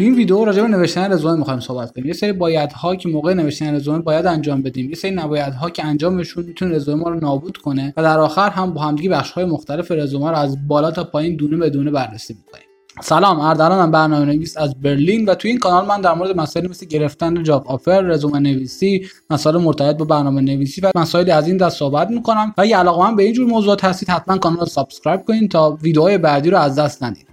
تو این ویدیو راجع به نوشتن رزومه می‌خوایم صحبت کنیم. یه سری بایدها که موقع نوشتن رزومه باید انجام بدیم. یه سری نبایدها که انجامشون می‌تونه رزومه ما رو نابود کنه و در آخر هم با همدیگه بخش‌های مختلف رزومه رو از بالا تا پایین دونه به دونه بررسی می‌کنیم. سلام اردلانم برنامه نویس از برلین و تو این کانال من در مورد مسائل مثل گرفتن job offer رزومه نویسی مسائل مرتبط با برنامه نویسی و مسائلی از این دست صحبت می‌کنم و اگه علاقه‌مند به این جور موضوعات هستید حتما کانال رو subscribe کنین تا ویدیوهای بعدی رو از دست ندید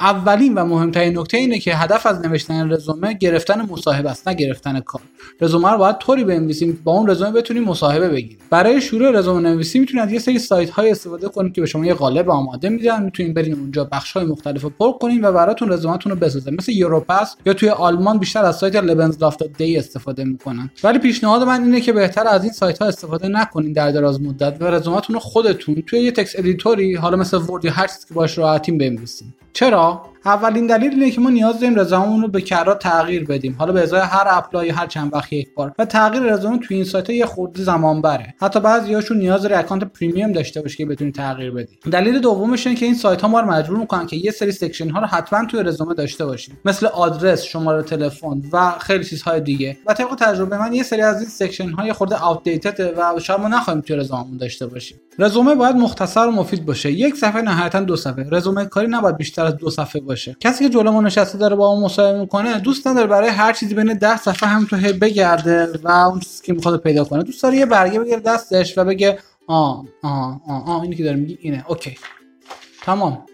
اولین و مهمترین نکته اینه که هدف از نوشتن رزومه گرفتن مصاحبه است نه گرفتن کار. رزومه رو باید طوری بنویسیم با اون رزومه بتونیم مصاحبه بگیریم. برای شروع رزومه نویسی می‌تونید یه سری سایت های استفاده کنید که به شما یه قالب آماده میدن. می‌تونید برین اونجا بخش های مختلف رو پر کنین و براتون رزومتون رو بسازن. مثل Europass یا توی آلمان بیشتر از سایت lebenslauf.de استفاده می‌کنن. ولی پیشنهاد من اینه که بهتر از این سایت ها استفاده نکنین در دراز مدت و رزومتون رو خودتون توی یه text editor ی حالا مثل Word یا هر چیزی که باش راحتین بنویسین. چرا؟ اولین دلیل اینه که ما نیاز داریم رزوممون رو به کرات تغییر بدیم. حالا به ازای هر apply هر چند وقت یک بار. و تغییر رزومه تو این سایت یه خورده زمان بره حتی بعضیاشون نیاز داره account premium داشته باشه که بتونی تغییر بدی. دلیل دومش اینه که این سایت ها ما رو مجبور می‌کنن که یه سری section ها رو حتما توی رزومه داشته باشیم. مثل آدرس شماره تلفن و خیلی چیزهای دیگه. و طبق تجربه من یه سری از این section ها یه خورده outdated و شاید ما نخواهیم توی رزوممون داشته باشیم. رزومه باید مختصر و مفید باشه. یک صفحه نهایتا دو صفحه. رزومه کاری نباید بیشتر از دو صفحه باشه. کسی که جلو نشسته داره با اون مصاحبه می‌کنه دوست نداره برای هر چیزی بین 10 صفحه هم تو بگرده و اون چیزی که می‌خواد پیدا کنه. دوست داره یه برگه بگیره دستش و بگه آ آ آ آ اینی که داره میگی اینه. OK. تمام.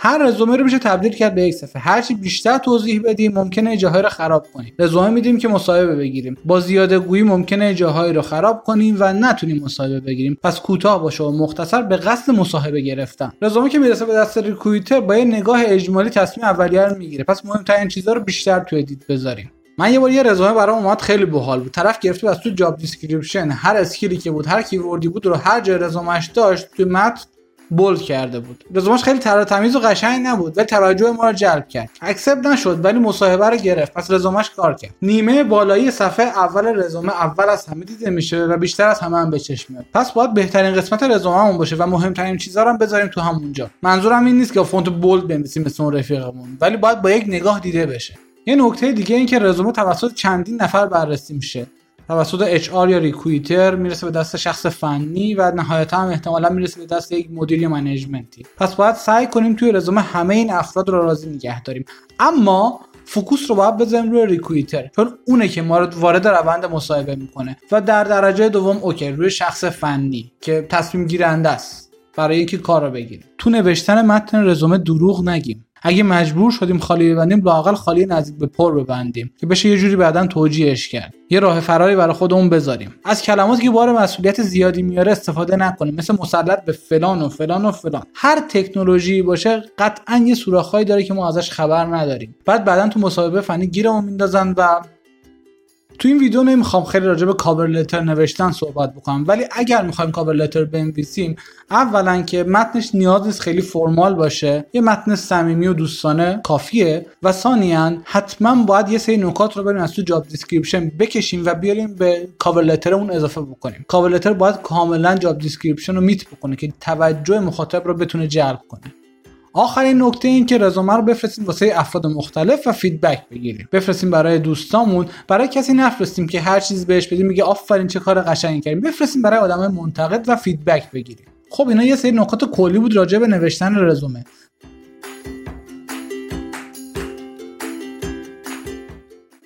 هر رزومه رو میشه تبدیل کرد به یک صفحه. هرچی بیشتر توضیح بدیم ممکنه جاهای خراب کنیم. رزومه میدیم که مصاحبه بگیریم. با زیاده گویی ممکنه جاهایی رو خراب کنیم و نتونیم مصاحبه بگیریم. پس کوتاه باشه و مختصر به قصد مصاحبه گرفتن. رزومه که می‌رسه به دست recruiter با یه نگاه اجمالی تصمیم اولیه رو می‌گیره. پس مهمترین چیزها رو بیشتر توی دید بذاریم. من یه بار یه رزومه برام اومد خیلی باحال بود. طرف گرفته از تو job description هر skill ی که بود هر keyword ی بود رو هر جای رزومش داشت تو متن bold کرده بود. رزومش خیلی تر تمیز و قشنگ نبود ولی توجه ما رو جلب کرد. accept نشد ولی مصاحبه رو گرفت. پس رزومش کار کرد. نیمه بالایی صفحه اول رزومه اول از همه دیده میشه و بیشتر از همه هم به چشم میاد. پس باید بهترین قسمت رزوممون باشه و مهمترین چیزا رو هم بذاریم تو همونجا. منظورم این نیست که فونت bold بنویسیم مثل اون رفیقمون ولی باید با یک نگاه دیده بشه. یه نکته دیگه این که رزومه توسط چندین نفر بررسی میشه. توسط HR یا recruiter می‌رسه به دست شخص فنی و نهایتا هم احتمالا می‌رسه به دست یک مدیر یا management ی. پس باید سعی کنیم توی رزومه همه این افراد رو راضی نگه داریم. اما focus رو باید بزنیم روی recruiter چون اونه که ما رو وارد روند مصاحبه می‌کنه. و در درجه دوم OK روی شخص فنی که تصمیم گیرنده است برای اینکه کار رو بگیریم تو نوشتن متن رزومه دروغ نگیم. اگه مجبور شدیم خالی ببندیم لاقل خالی نزدیک به پر ببندیم که بشه یه جوری بعدا توجیهش کرد. یه راه فراری برای خودمون بذاریم. از کلماتی که بار مسئولیت زیادی میاره استفاده نکنیم. مثل مسلط به فلان و فلان و فلان. هر تکنولوژی باشه قطعا یه سوراخهایی داره که ما ازش خبر نداریم. بعد بعدا تو مصاحبه فنی گیرمون میندازن و تو این ویدیو نمی‌خوام خیلی راجع به cover letter نوشتن صحبت بکنم ولی اگر می‌خوایم cover letter بنویسیم اولا که متنش نیاز نیست خیلی formal باشه یه متن صمیمی و دوستانه کافیه و ثانیا حتما باید یه سری نکات رو بریم از تو job description بکشیم و بیاریم به cover letter مون اضافه بکنیم. cover letter باید کاملا job description رو meet بکنه که توجه مخاطب رو بتونه جلب کنه. آخرین نکته این که رزومه رو بفرستیم واسه افراد مختلف و feedback بگیریم. بفرستیم برای دوستامون. برای کسی نفرستیم که هر چیز بهش بدیم میگه آفرین چه کار قشنگی کردیم. بفرستیم برای آدمای منتقد و feedback بگیریم. خب اینا یه سری نکات کلی بود راجع به نوشتن رزومه.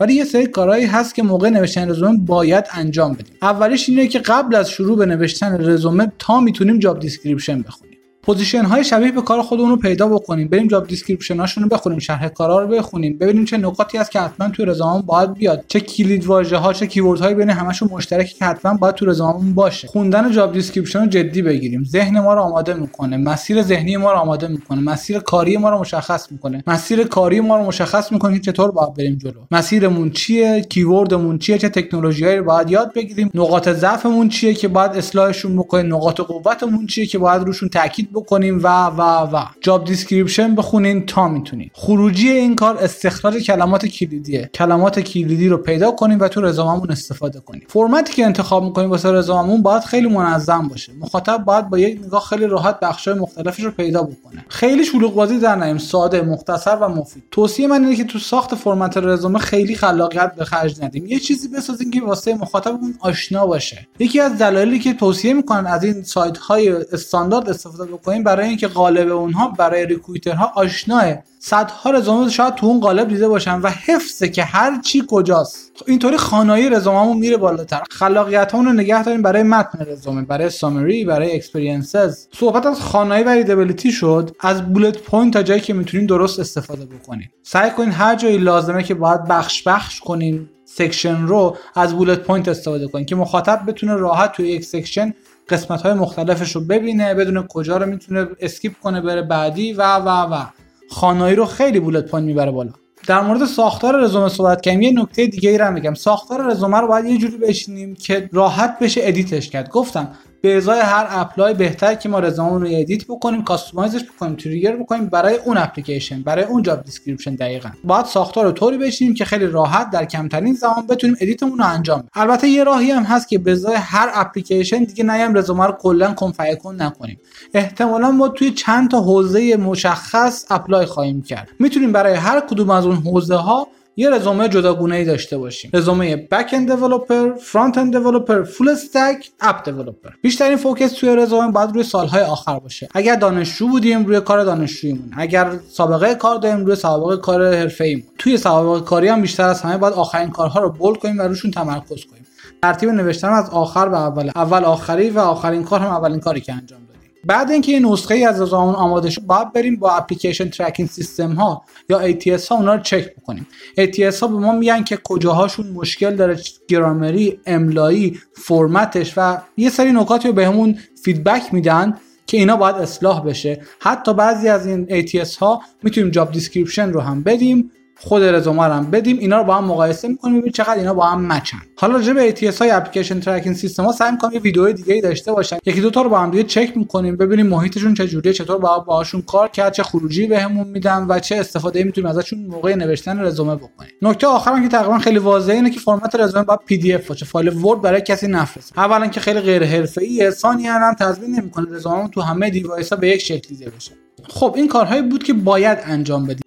ولی یه سری کارهایی هست که موقع نوشتن رزومه باید انجام بدیم. اولیش اینه که قبل از شروع به نوشتن رزومه تا می‌تونیم job description بخونیم. position های شبیه به کار خودمون رو پیدا بکنیم. بریم job description هاشون رو بخونیم شرح کارا رو بخونیم ببینیم چه نکاتی هست که حتما تو رزوممون باید بیاد. چه کلید واژه ها چه keyword هایی بین همشون مشترکه که حتما باید تو رزوممون باشه. خوندن job description رو جدی بگیریم. ذهن ما رو آماده می‌کنه. مسیر ذهنی ما رو آماده می‌کنه. مسیر کاری ما رو مشخص می‌کنه. مسیر کاری ما رو مشخص می‌کنه که چطور باید بریم جلو. مسیرمون چیه؟ keyword مون چیه؟ چه تکنولوژیایی رو باید یاد بگیریم؟ نقاط ضعفمون چیه که باید اصلاحشون بکنیم؟ نقاط قوتمون چیه که باید روشون تاکید بکنیم و و و. job description بخونین تا می‌تونین. خروجی این کار استخراج کلمات کلیدیه. کلمات کلیدی رو پیدا کنیم و تو رزوممون استفاده کنیم فرمتی که انتخاب می‌کنیم واسه رزوممون باید خیلی منظم باشه. مخاطب باید با یک نگاه خیلی راحت بخشای مختلفش رو پیدا بکنه. خیلی شلوغ بازی در نیاریم. ساده مختصر و مفید. توصیه من اینه که تو ساخت فرمت رزومه خیلی خلاقیت به خرج ندیم. یه چیزی بسازیم که واسه مخاطبمون آشنا باشه. یکی از دلایلی که توصیه می‌کنن از این سایت های استاندارد استفاده بکنیم برای اینکه قالب اونها برای recruiter ها آشناست. صدها رزومه شاید تو اون قالب دیده باشن و حفظه که هر چی کجاست. خب اینطوری خوانایی رزوممون میره بالاتر. خلاقیتمون رو نگه داریم برای متن رزومه برای summary برای experiences صحبت از خوانایی و readability شد. از bullet point تا جایی که می‌تونیم درست استفاده بکنیم. سعی کنین هر جایی لازمه که باید بخش بخش کنین section رو از bullet point استفاده کنین که مخاطب بتونه راحت توی یک section قسمت های مختلفش رو ببینه بدونه کجا رو می‌تونه skip کنه بره بعدی و و و. خوانایی رو خیلی bullet point می‌بره بالا. در مورد ساختار رزومه صحبت کنیم یه نکته دیگه ای رو میگم ساختار رزومه رو باید یه جوری بچینیم که راحت بشه edit ش کرد. گفتم به ازای هر apply بهتر که ما رزومه رو edit بکنیم customize ش بکنیم tailor بکنیم برای اون اپلیکیشن برای اون job description دقیقا. باید ساختار رو طوری بچینیم که خیلی راحت در کمترین زمان بتونیم edit مون رو انجام بدیم. البته یه راهی هم هست که به ازای هر اپلیکیشن دیگه نیم رزومه رو کلا کن نکنیم. احتمالا ما توی چند تا حوزه مشخص apply خواهیم کرد. می‌تونیم برای هر کدوم از اون حوزه ها یه رزومه جداگونه ای داشته باشیم. رزومه back-end developer front-end developer full stack app developer بیشترین focus توی رزومه باید روی سالهای آخر باشه. اگر دانشجو بودیم روی کار دانشجوییمون. اگر سابقه کار داریم روی سابقه کار حرفه‌ایمون. توی سابقه کاری هم بیشتر از همه باید آخرین کارها رو bold کنیم و روشون تمرکز کنیم. ترتیب نوشتن از آخر به اول. اول آخری و آخرین کار هم اولین کاری که انجام بعد اینکه یه نسخه ای از رزوممون آماده شد باید بریم با application tracking system ها یا ATS ها اونا رو چک بکنیم. ATS ها به ما میگن که کجاهاشون مشکل داره گرامری املایی فرمتش و یه سری نکاتی رو بهمون feedback میدن که اینا باید اصلاح بشه. حتی بعضی از این ATS ها می‌تونیم job description رو هم بدیم. خود هم بدیم اینا رو با هم مقایسه می‌کنیم ببینیم چقدر اینا با هم match ن. حالا راجع به ATS های application tracking system ها سعی می‌کنم یه ویدیو دیگه ای داشته باشم یکی دو تا رو با هم دیگه چک می‌کنیم ببینیم محیطشون چجوریه چطور با باهاشون کار کرد چه خروجی بهمون میدن و چه استفاده می‌تونیم ازشون موقع نوشتن رزومه بکنیم. نکته آخرم که تقریبا خیلی واضحه اینه که فرمت رزومه باید PDF باشه. فایل Word برای کسی نفرستیم اولا که خیلی غیر حرفه‌ایه ثانیا هم تضمین نمی‌کنه رزومه تو همه device ها به یک شکل دیده بشه. خب این کارهایی بود که باید انجام بدیم.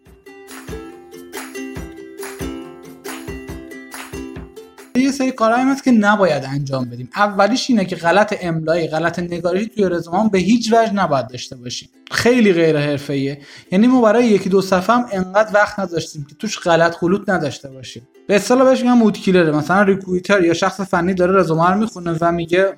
یه سری کارهایی هست که نباید انجام بدیم. اولیش اینه که غلط املایی غلط نگارشی توی رزومه به هیچ وجه نباید داشته باشیم. خیلی غیر حرفه‌ایه. یعنی ما برای یکی دو صفحه هم انقدر وقت نذاشتیم که توش غلط خلوط نداشته باشیم. به اصطلاح بهش میگن مود کیلره. مثلا ریکرویتر یا شخص فنی داره رزومه رو می‌خونه و میگه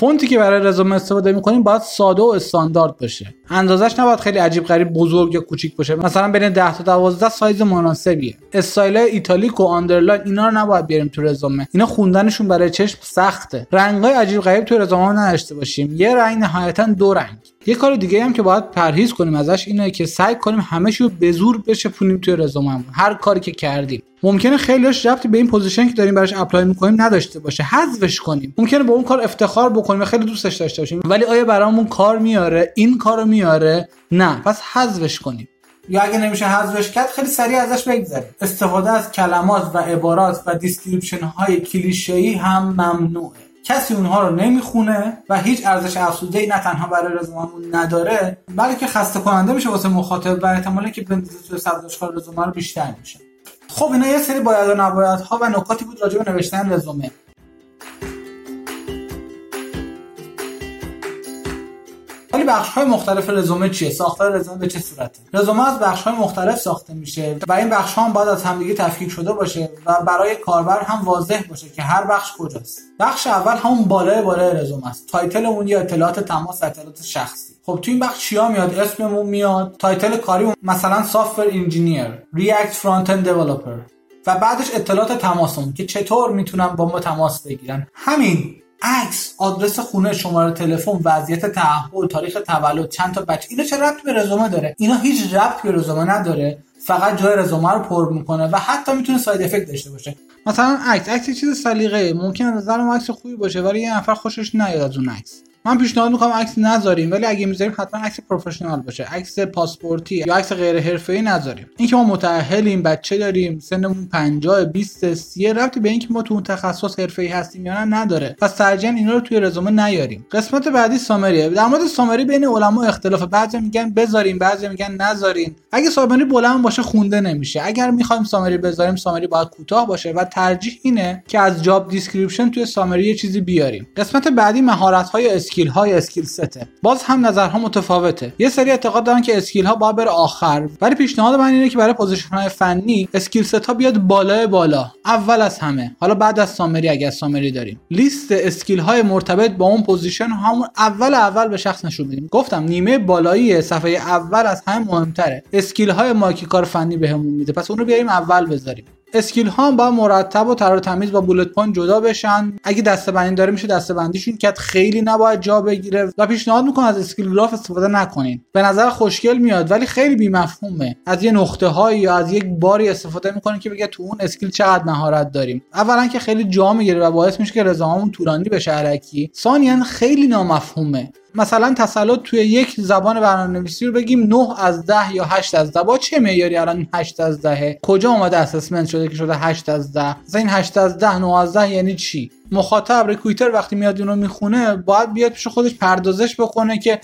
فونتی که برای رزومه استفاده می‌کنیم باید ساده و استاندارد باشه. اندازش نباید خیلی عجیب غریب بزرگ یا کوچیک باشه. مثلا بین 10 تا 12 سایز مناسبیه. استایل italic و underline اینا رو نباید بیاریم تو رزومه اینا خوندنشون برای چشم سخته. رنگای عجیب غریب تو رزومه نداشته باشیم. یه رنگ نهایتا دو رنگ. یه کار دیگه هم که باید پرهیز کنیم ازش اینه که سعی کنیم همه رو به زور بچپونیم توی رزومه هر کاری که کردیم. ممکنه خیلیش ربطی به این position که داریم براش apply می‌کنیم نداشته باشه. حذفش کنیم. ممکنه با اون کار افتخار بکنیم و خیلی دوستش داشته باشیم. ولی آیا برامون کار میاره؟ این کارو میاره؟ نه. پس حذفش کنیم. یا اگه نمیشه حذفش کرد خیلی سریع ازش بگذریم. استفاده از کلمات و عبارات و description های کلیشه‌ای هم ممنوعه. کسی اونها رو نمی‌خونه و هیچ ارزش افزوده ای نه تنها برای رزوممون نداره بلکه خسته کننده میشه واسه مخاطب و احتمال اینکه بندازه توی سطل آشغال رزومه رو بیشتر میشه. خب اینا یه سری باید و نباید ها و نکاتی بود راجع به نوشتن رزومه. بخش های مختلف رزومه چیه؟ ساختار رزومه به چه صورته؟ رزومه از بخش های مختلف ساخته میشه و این بخش ها هم باید از همدیگه تفکیک شده باشه و برای کاربر هم واضح باشه که هر بخش کجاست. بخش اول همون بالای بالای رزومه است. title اون یا اطلاعات تماس اطلاعات شخصی. خب تو این بخش چیا میاد؟ اسممون میاد. title کاری مثلا software engineer React front-end و بعدش اطلاعات تماسمون که چطور می‌تونن با ما تماس بگیرن. همین. عکس آدرس خونه شماره تلفن وضعیت تأهل تاریخ تولد چند تا بچه. اینا چه ربط به رزومه داره؟ اینا هیچ ربط به رزومه نداره. فقط جای رزومه رو پر می‌کنه و حتی می‌تونه side effect داشته باشه. مثلا عکس عکس چیز سلیقه ممکن نظر ما عکس خوبی باشه ولی یه نفر خوشش نیاد از اون عکس. من پیشنهاد می‌کنم عکس نذاریم ولی اگه می‌ذاریم حتما عکس professional باشه. عکس پاسپورتی یا عکس غیر حرفه‌ای نذاریم. اینکه ما متأهلیم بچه داریم سنمون 50 20 30 ربطی به اینکه ما تو اون تخصص حرفه‌ای هستیم یا نه نداره. پس ترجیحاً اینا رو توی رزومه نیاریم. قسمت بعدی summary ه. در مورد summary بین علما اختلاف. بعضی میگن بذاریم بعضی میگن نذارین اگه summary بلند باشه خونده نمیشه. اگر می‌خوایم summary بذاریم summary باید کوتاه باشه و ترجیح اینه که از job description توی summary چیزی بیاریم. قسمت بعدی مهارت های skill های skill set ه. باز هم نظرها متفاوته. یه سری اعتقاد دارن که skill ها باید بره آخر. ولی پیشنهاد من اینه که برای position های فنی skill set ها بیاد بالای بالا. اول از همه. حالا بعد از summary اگر summary داریم. لیست skill های مرتبط با اون position همون اول اول به شخص نشون میدیم گفتم نیمه بالایی صفحه اول از همه مهمتره. skill های ما کار فنی بهمون میده. پس اون رو بیاریم اول بذاریم. skill ها باید مرتب و تر تمیز با bullet point جدا بشن. اگه دسته بندی داره میشه دسته بندیشون که خیلی نباید جا بگیره. و پیشنهاد می‌کنم از skill graph استفاده نکنین. به نظر خوشگل میاد ولی خیلی بی مفهومه از یه نقطه هایی یا از یک باری استفاده می‌کنین که بگه تو اون skill چقدر مهارت داریم. اولا که خیلی جا می‌گیره و باعث میشه که رزوممون طولانی بشه الکی ثانیا خیلی نامفهومه. مثلا تسلط توی یک زبان برنامه‌نویسی رو بگیم 9 از 10 یا 8 از 10 با چه معیاری الان 8 از 10 کجا اومده assessment شده که شده 8 از 10 مثلا این 8 از 10 9 از 10 یعنی چی؟ مخاطب recruiter وقتی میاد اینو می‌خونه باید بیاد پیش خودش پردازش بکنه که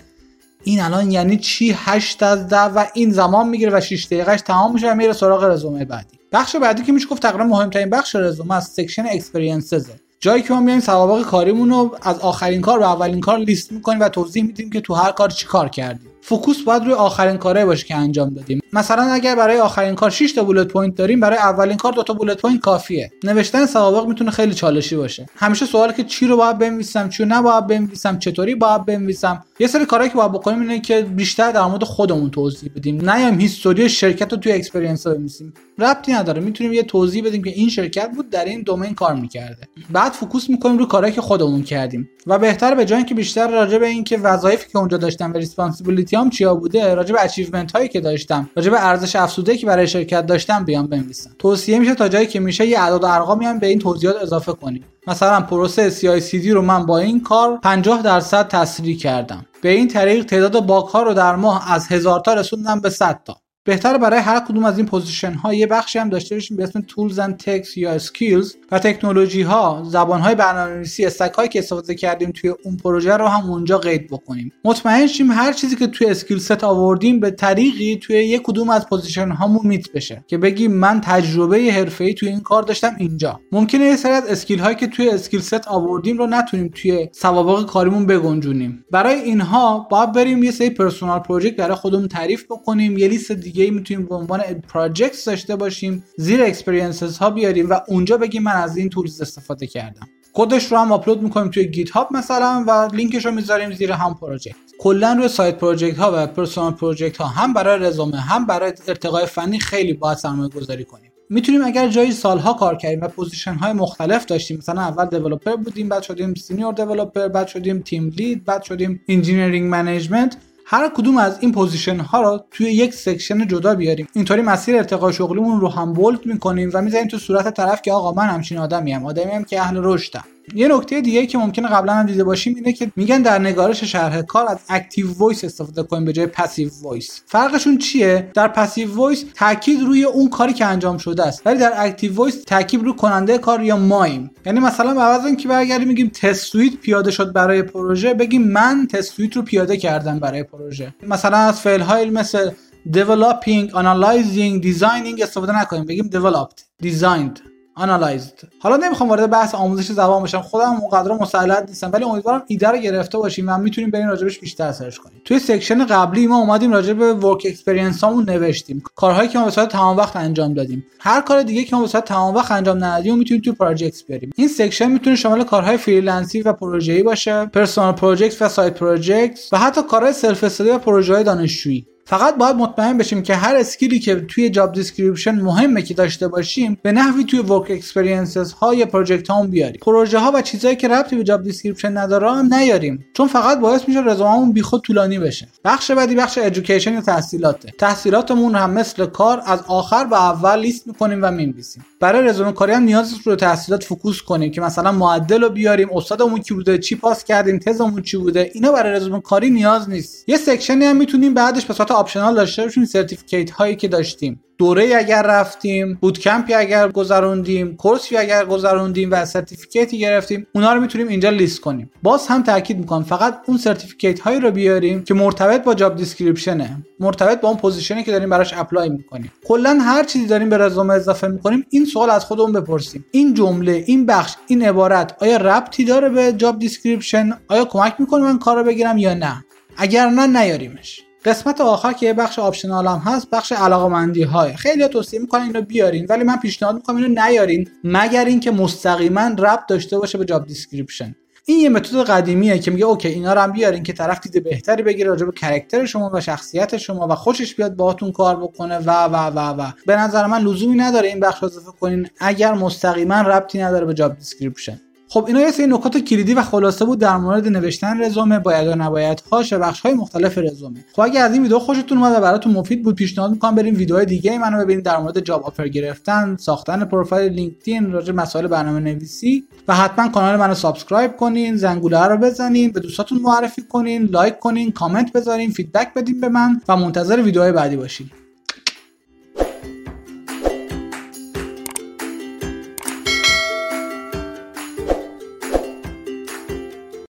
این الان یعنی چی 8 از 10 و این زمان می‌گیره و 6 دقیقهش تمام میشه و میره سراغ رزومه بعدی. بخش بعدی که میشه گفت تقریبا مهمترین بخش رزومه از section experiences جایی که ما میایم سوابق کاریمون رو از آخرین کار به اولین کار لیست می‌کنیم و توضیح میدیم که تو هر کار چی کار کردیم. focus باید روی آخرین کارهایی باشه که انجام دادیم. مثلا اگر برای آخرین کار 6 تا bullet point داریم برای اولین کار دو تا bullet point کافیه. نوشتن سوابق می‌تونه خیلی چالشی باشه. همیشه سوالی که چی رو باید بنویسم چی رو نباید بنویسم چطوری باید بنویسم؟ یه سری کارهایی که باید بکنیم اینه که بیشتر در مورد خودمون توضیح بدیم. نیایم history شرکت رو توی experience بنویسیم. ربطی نداره. می‌تونیم یه توضیح بدیم که این شرکت بود در این domain کار می‌کرده. بعد focus می‌کنیم روی کارهایی که خودمون کردیم. و بهتر به جای اینکه بیشتر راجع به اینکه وظایفی که اونجا داشتم و responsibility هام چیا بوده راجع به achievement هایی که داشتم راجع به ارزش افزوده که برای شرکت داشتم بیان بنویسم. توصیه میشه تا جایی که میشه یه اعداد و ارقامی هم به این توضیحات اضافه کنیم. مثلا پروسه CI/CD رو من با این کار 50 درصد تسریع کردم. به این طریق تعداد bug ها رو در ماه از هزار تا رسوندم به 100 تا. بهتر برای هر کدوم از این position ها یه بخشی هم داشته باشیم به اسم tools and techs یا skills و تکنولوژی ها زبان های برنامه‌نویسی stack هایی که استفاده کردیم توی اون پروژه رو هم اونجا قید بکنیم. مطمئن شیم هر چیزی که توی skill set آوردیم به طریقی توی یک کدوم از position هامون meet بشه که بگیم من تجربه حرفه‌ای توی این کار داشتم اینجا. ممکنه یه سری از skill هایی که توی skill set آوردیم رو نتونیم توی سوابق کاریمون بگنجونیم. برای اینها باید بریم یه سری personal project برای خودمون تعریف بکنیم یه لیست می‌تونیم به عنوان projects داشته باشیم زیر experiences ها بیاریم و اونجا بگیم من از این tools استفاده کردم. کدش رو هم آپلود می‌کنیم توی GitHub مثلا و لینکش رو می‌ذاریم زیر همون project کلا روی side project ها و personal project ها هم برای رزومه هم برای ارتقای فنی خیلی باید سرمایه گذاری کنیم. می‌تونیم اگر جایی سالها کار کردیم و position های مختلف داشتیم مثلا اول developer بودیم بعد شدیم senior developer بعد شدیم team lead بعد شدیم engineering management هر کدوم از این position ها رو توی یک section جدا بیاریم. اینطوری مسیر ارتقا شغلیمون رو هم bold می‌کنیم و می‌ذاریم تو صورت طرف که آقا من همچین آدمی ام آدمی هم که اهل رشدم. یه نکته دیگه که ممکنه قبلا هم دیده باشیم اینه که میگن در نگارش شرح کار از active voice استفاده کنیم به جای passive voice فرقشون چیه؟ در passive voice تاکید روی اون کاری که انجام شده است. ولی در active voice تاکید روی کننده کار یا مایم. یعنی مثلا به عوض اینکه برگردیم میگیم test suite پیاده شد برای پروژه بگیم من test suite رو پیاده کردم برای پروژه. مثلا از فعل های مثل developing analyzing designing استفاده نکنیم. بگیم developed designed. Analyzed. حالا نمی‌خوام وارد بحث آموزش زبان بشم. خودم اونقدر مسلط نیستم ولی امیدوارم ایده رو گرفته باشیم و می‌تونیم بریم راجبش بیشتر search کنیم. توی section قبلی ما اومدیم راجع به work experience هامون نوشتیم. کارهایی که ما به صورت تمام وقت انجام دادیم. هر کار دیگه که ما به صورت تمام وقت انجام ندادیم می‌تونیم توی projects بیاریم این section می‌تونه شامل کارهای freelance ی و پروژه‌ای باشه personal project و side project و حتی کارهای self-study و پروژه‌های دانشجویی. فقط باید مطمئن بشیم که هر skill ی که توی job description مهمه که داشته باشیم به نحوی توی work experiences های project هامون بیاریم. پروژه ها و چیزهایی که ربطی به job description نداره هم نیاریم. چون فقط باعث میشه رزوممون بیخود طولانی بشه. بخش بعدی بخش education یا تحصیلاته. تحصیلاتمون هم مثل کار از آخر به اول لیست می‌کنیم و می‌نویسیم. برای رزومه کاری هم نیاز رو تحصیلات focus کنیم که مثلا معدل رو بیاریم استادمون کی بوده چی پاس کردیم تزمون چی بوده اینا برای رزومه کاری نیاز نیست. یه section ی هم می‌تونیم بعدش به صورت optional داشته باشیم certificate هایی که داشتیم. دوره اگر رفتیم bootcamp ی اگر گذروندیم course ی اگر گذروندیم و certificate ی گرفتیم اونا رو می‌تونیم اینجا لیست کنیم. باز هم تاکید می‌کنم فقط اون certificate هایی رو بیاریم که مرتبط با job description ه مرتبط با اون position ی که داریم براش apply می‌کنیم. کلا هر چیزی داریم به رزومه اضافه می‌کنیم این سوال از خودمون بپرسیم. این جمله این بخش این عبارت آیا ربطی داره به job description آیا کمک می‌کنه من کار رو بگیرم یا نه؟ اگر نه نیاریمش. قسمت آخر که یه بخش optional هم هست بخش علاقمندی های خیلی توصیه می‌کنن اینو بیارین ولی من پیشنهاد می‌کنم اینو نیارین مگر اینکه مستقیما ربط داشته باشه به job description این یه متد قدیمیه که میگه okay اینا رو هم بیارین که طرف دید بهتری بگیره راجع به character شما و شخصیت شما و خوشش بیاد باهاتون کار بکنه و و و و. به نظر من لزومی نداره این بخش اضافه کنین اگر مستقیما ربطی نداره به job description خب اینا یه سری نکات کلیدی و خلاصه بود در مورد نوشتن رزومه باید و نباید هاش و بخش های مختلف رزومه. خب اگه از این ویدیو خوشتون اومد و براتون مفید بود پیشنهاد می‌کنم برین ویدیوهای دیگه منو ببینید در مورد job offer گرفتن ساختن پروفایل لینکدین راجع مسائل برنامه نویسی و حتما کانال منو subscribe کنین زنگوله رو بزنین به دوستاتون معرفی کنین لایک کنین کامنت بذارین feedback بدین به من و منتظر ویدیوهای بعدی باشین.